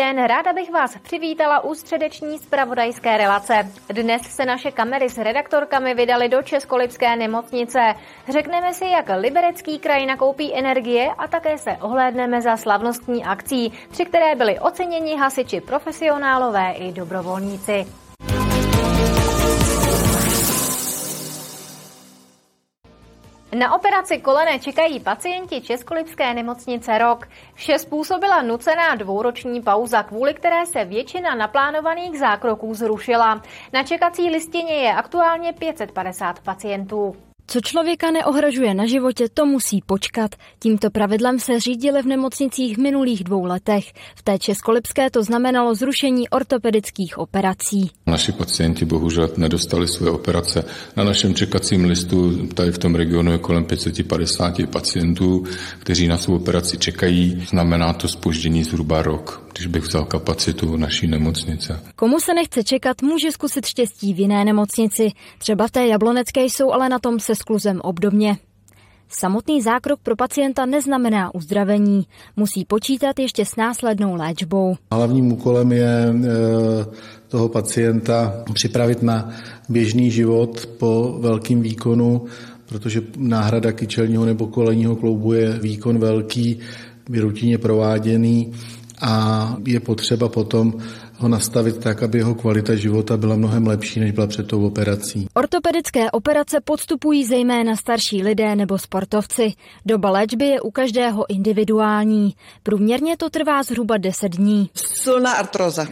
Den, ráda bych vás přivítala u středeční zpravodajské relace. Dnes se naše kamery s redaktorkami vydali do Českolipské nemocnice. Řekneme si, jak liberecký kraj nakoupí energie a také se ohlédneme za slavnostní akcí, při které byli oceněni hasiči profesionálové i dobrovolníci. Na operaci kolene čekají pacienti Českolipské nemocnice rok. Vše způsobila nucená dvouroční pauza, kvůli které se většina naplánovaných zákroků zrušila. Na čekací listině je aktuálně 550 pacientů. Co člověka neohrožuje na životě, to musí počkat. Tímto pravidlem se řídili v nemocnicích v minulých dvou letech. V té Českolipské to znamenalo zrušení ortopedických operací. Naši pacienti bohužel nedostali své operace. Na našem čekacím listu tady v tom regionu je kolem 550 pacientů, kteří na svou operaci čekají. Znamená to spoždění zhruba rok když bych vzal kapacitu naší nemocnice. Komu se nechce čekat, může zkusit štěstí v jiné nemocnici. Třeba v té jablonecké jsou ale na tom se skluzem obdobně. Samotný zákrok pro pacienta neznamená uzdravení. Musí počítat ještě s následnou léčbou. Hlavním úkolem je e, toho pacienta připravit na běžný život po velkým výkonu, protože náhrada kyčelního nebo kolenního kloubu je výkon velký, rutině prováděný a je potřeba potom ho nastavit tak, aby jeho kvalita života byla mnohem lepší, než byla před tou operací. Ortopedické operace podstupují zejména starší lidé nebo sportovci. Doba léčby je u každého individuální. Průměrně to trvá zhruba 10 dní. Silná artroza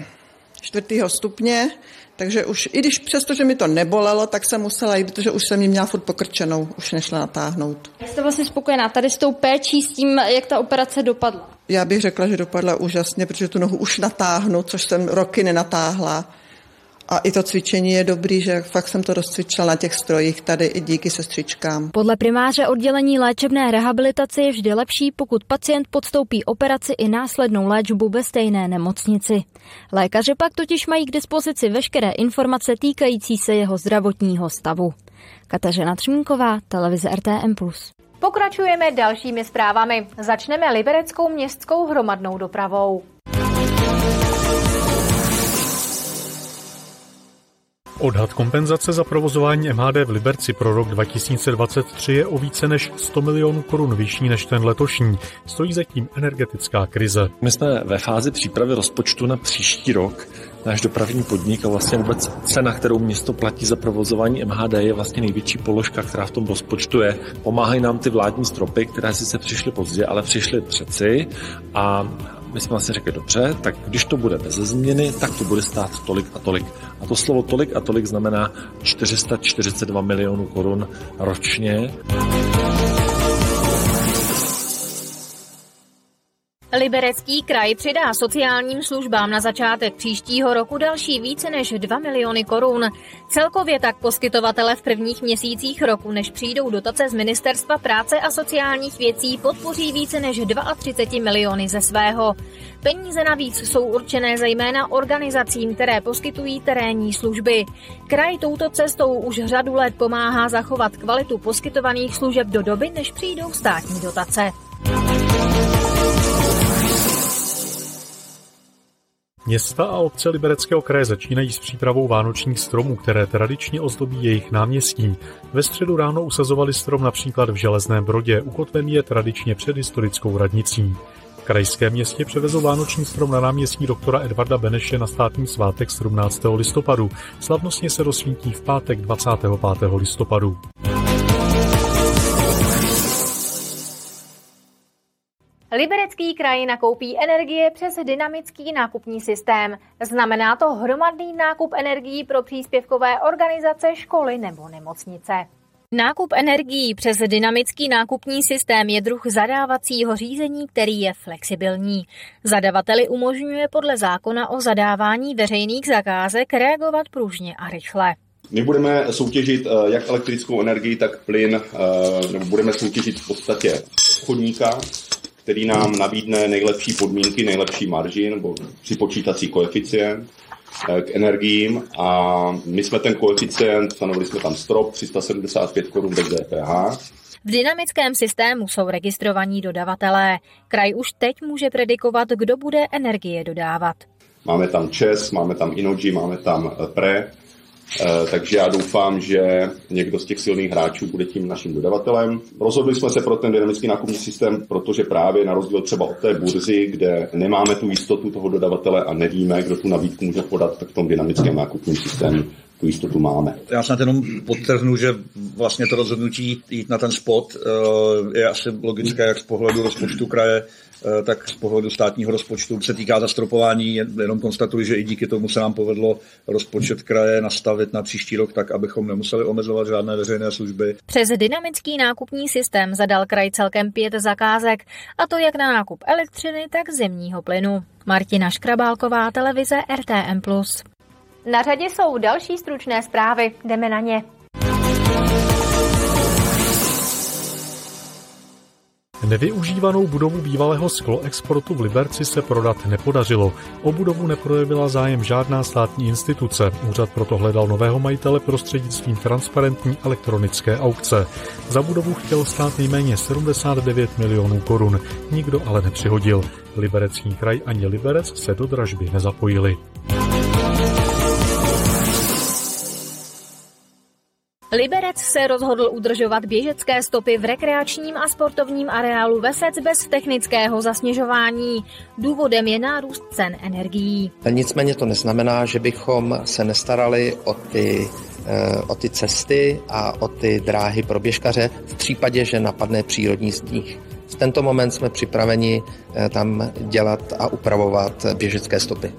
čtvrtého stupně, takže už, i když přesto, že mi to nebolelo, tak jsem musela jít, protože už jsem ji měla furt pokrčenou, už nešla natáhnout. Jak jste vlastně spokojená tady s tou péčí, s tím, jak ta operace dopadla? Já bych řekla, že dopadla úžasně, protože tu nohu už natáhnu, což jsem roky nenatáhla. A i to cvičení je dobrý, že fakt jsem to rozcvičila na těch strojích tady i díky sestřičkám. Podle primáře oddělení léčebné rehabilitace je vždy lepší, pokud pacient podstoupí operaci i následnou léčbu ve stejné nemocnici. Lékaři pak totiž mají k dispozici veškeré informace týkající se jeho zdravotního stavu. Kateřina Třmínková, televize RTM+. Pokračujeme dalšími zprávami. Začneme libereckou městskou hromadnou dopravou. Odhad kompenzace za provozování MHD v Liberci pro rok 2023 je o více než 100 milionů korun vyšší než ten letošní. Stojí zatím energetická krize. My jsme ve fázi přípravy rozpočtu na příští rok. Náš dopravní podnik a vlastně vůbec cena, kterou město platí za provozování MHD, je vlastně největší položka, která v tom rozpočtu je. Pomáhají nám ty vládní stropy, které sice přišly pozdě, ale přišly přeci a my jsme vlastně řekli, dobře, tak když to bude bez změny, tak to bude stát tolik a tolik. A to slovo tolik a tolik znamená 442 milionů korun ročně. Liberecký kraj přidá sociálním službám na začátek příštího roku další více než 2 miliony korun. Celkově tak poskytovatele v prvních měsících roku, než přijdou dotace z Ministerstva práce a sociálních věcí, podpoří více než 32 miliony ze svého. Peníze navíc jsou určené zejména organizacím, které poskytují terénní služby. Kraj touto cestou už řadu let pomáhá zachovat kvalitu poskytovaných služeb do doby, než přijdou státní dotace. Města a obce Libereckého kraje začínají s přípravou vánočních stromů, které tradičně ozdobí jejich náměstí. Ve středu ráno usazovali strom například v Železném Brodě, ukotvený je tradičně před historickou radnicí. V krajském městě převezl vánoční strom na náměstí doktora Edvarda Beneše na státní svátek 17. listopadu. Slavnostně se rozsvítí v pátek 25. listopadu. Liberecký kraj nakoupí energie přes dynamický nákupní systém. Znamená to hromadný nákup energií pro příspěvkové organizace, školy nebo nemocnice. Nákup energií přes dynamický nákupní systém je druh zadávacího řízení, který je flexibilní. Zadavateli umožňuje podle zákona o zadávání veřejných zakázek reagovat pružně a rychle. My budeme soutěžit eh, jak elektrickou energii, tak plyn, eh, nebo budeme soutěžit v podstatě obchodníka, který nám nabídne nejlepší podmínky, nejlepší marži nebo připočítací koeficient eh, k energiím a my jsme ten koeficient, stanovili jsme tam strop 375 korun bez DPH. V dynamickém systému jsou registrovaní dodavatelé. Kraj už teď může predikovat, kdo bude energie dodávat. Máme tam ČES, máme tam Inoji, máme tam eh, PRE, takže já doufám, že někdo z těch silných hráčů bude tím naším dodavatelem. Rozhodli jsme se pro ten dynamický nákupní systém, protože právě na rozdíl třeba od té burzy, kde nemáme tu jistotu toho dodavatele a nevíme, kdo tu nabídku může podat, tak v tom dynamickém nákupním systému tu jistotu máme. Já snad jenom podtrhnu, že vlastně to rozhodnutí jít na ten spot eh, je asi logické jak z pohledu rozpočtu kraje, eh, tak z pohledu státního rozpočtu. Se týká zastropování, jenom konstatuji, že i díky tomu se nám povedlo rozpočet kraje nastavit na příští rok tak, abychom nemuseli omezovat žádné veřejné služby. Přes dynamický nákupní systém zadal kraj celkem pět zakázek, a to jak na nákup elektřiny, tak zemního plynu. Martina Škrabálková, televize RTM+. Na řadě jsou další stručné zprávy. Jdeme na ně. Nevyužívanou budovu bývalého skloexportu v Liberci se prodat nepodařilo. O budovu neprojevila zájem žádná státní instituce. Úřad proto hledal nového majitele prostřednictvím transparentní elektronické aukce. Za budovu chtěl stát nejméně 79 milionů korun. Nikdo ale nepřihodil. Liberecký kraj ani Liberec se do dražby nezapojili. Liberec se rozhodl udržovat běžecké stopy v rekreačním a sportovním areálu Vesec bez technického zasněžování. Důvodem je nárůst cen energií. Nicméně to neznamená, že bychom se nestarali o ty eh, o ty cesty a o ty dráhy pro běžkaře v případě, že napadne přírodní sníh. V tento moment jsme připraveni eh, tam dělat a upravovat běžecké stopy.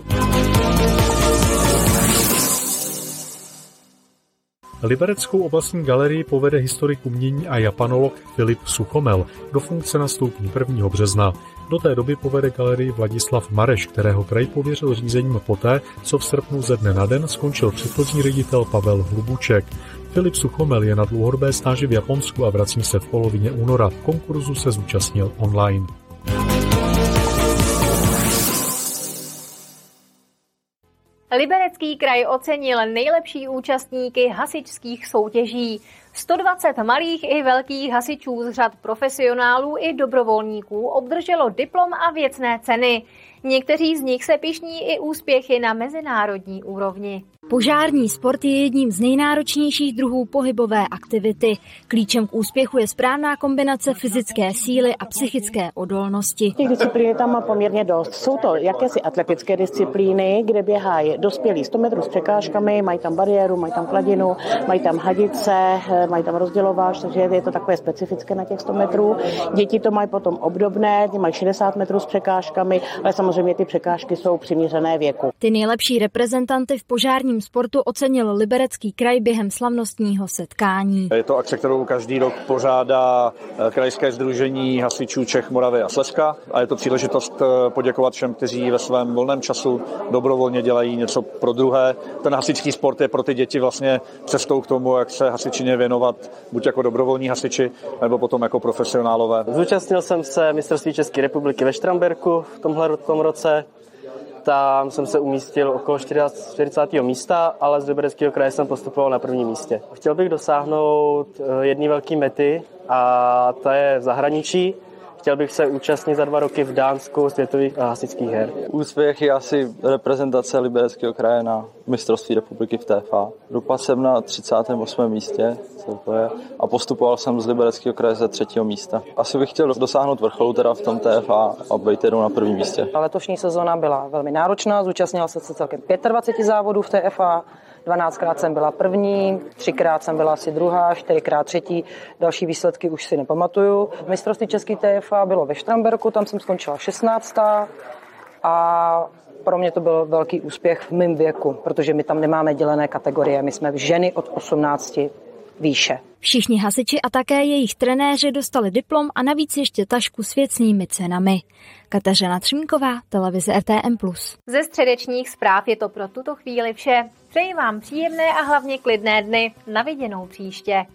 Libereckou oblastní galerii povede historik umění a japanolog Filip Suchomel. Do funkce nastoupí 1. března. Do té doby povede galerii Vladislav Mareš, kterého kraj pověřil řízením poté, co v srpnu ze dne na den skončil předchozí ředitel Pavel Hlubuček. Filip Suchomel je na dlouhodobé stáži v Japonsku a vrací se v polovině února. Konkurzu se zúčastnil online. Liberecký kraj ocenil nejlepší účastníky hasičských soutěží. 120 malých i velkých hasičů z řad profesionálů i dobrovolníků obdrželo diplom a věcné ceny. Někteří z nich se pišní i úspěchy na mezinárodní úrovni. Požární sport je jedním z nejnáročnějších druhů pohybové aktivity. Klíčem k úspěchu je správná kombinace fyzické síly a psychické odolnosti. Těch disciplín tam má poměrně dost. Jsou to jakési atletické disciplíny, kde běhají dospělí 100 metrů s překážkami, mají tam bariéru, mají tam kladinu, mají tam hadice, mají tam rozdělováč, takže je to takové specifické na těch 100 metrů. Děti to mají potom obdobné, ty mají 60 metrů s překážkami, ale samozřejmě ty překážky jsou přiměřené věku. Ty nejlepší reprezentanty v požárním sportu ocenil Liberecký kraj během slavnostního setkání. Je to akce, kterou každý rok pořádá eh, Krajské združení hasičů Čech, Moravy a Slezska a je to příležitost eh, poděkovat všem, kteří ve svém volném času dobrovolně dělají něco pro druhé. Ten hasičský sport je pro ty děti vlastně cestou k tomu, jak se hasičině věnovat buď jako dobrovolní hasiči, nebo potom jako profesionálové. Zúčastnil jsem se mistrovství České republiky ve Štramberku v tomhle tom roce. Tam jsem se umístil okolo 40. místa, ale z Libereckého kraje jsem postupoval na prvním místě. Chtěl bych dosáhnout eh, jedné velké mety a ta je v zahraničí. Chtěl bych se účastnit za dva roky v Dánsku světových hasičských her. Úspěch je asi reprezentace Libereckého kraje na mistrovství republiky v TFA. Dopadl jsem na 38. místě celkově a postupoval jsem z Libereckého kraje ze třetího místa. Asi bych chtěl dosáhnout vrcholu teda v tom TFA a být jednou na prvním místě. A letošní sezóna byla velmi náročná, zúčastnila se celkem 25 závodů v TFA, 12krát jsem byla první, třikrát jsem byla asi druhá, čtyřikrát třetí, další výsledky už si nepamatuju. Mistrovství Český TFA bylo ve Štramberku, tam jsem skončila 16. a pro mě to byl velký úspěch v mém věku, protože my tam nemáme dělené kategorie, my jsme ženy od 18 výše. Všichni hasiči a také jejich trenéři dostali diplom a navíc ještě tašku s věcnými cenami. Kateřina Třmínková, televize RTM+. Ze středečních zpráv je to pro tuto chvíli vše. Přeji vám příjemné a hlavně klidné dny. Na viděnou příště.